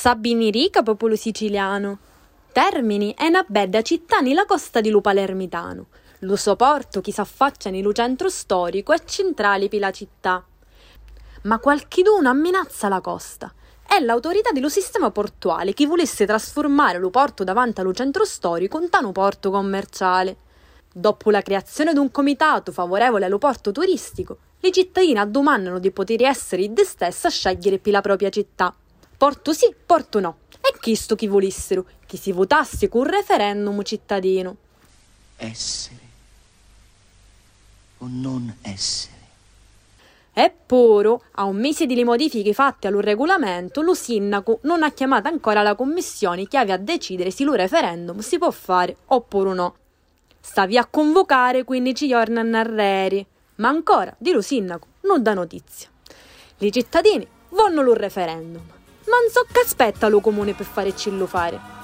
Sabinirica, popolo siciliano. Termini è una bella città nella costa di Lu Palermitano. Lo suo porto chi s'affaccia nel centro storico e centrale per la città. Ma qualchiduno amminazza la costa. È l'autorità dello sistema portuale che volesse trasformare lo porto davanti allo centro storico in tano porto commerciale. Dopo la creazione di un comitato favorevole allo porto turistico, i cittadini domandano di poter essere de stessi a scegliere per la propria città. Porto sì, porto no. E questo chi volessero, che si votasse con un referendum cittadino. Essere o non essere. Eppure, a un mese delle modifiche fatte al regolamento, lo sindaco non ha chiamato ancora la commissione che aveva a decidere se lo referendum si può fare oppure no. Stavi a convocare 15 giorni a Narreri, ma ancora di lo sindaco non dà notizia. I cittadini vogliono lo referendum, non so che aspetta lo comune per fare cillo fare.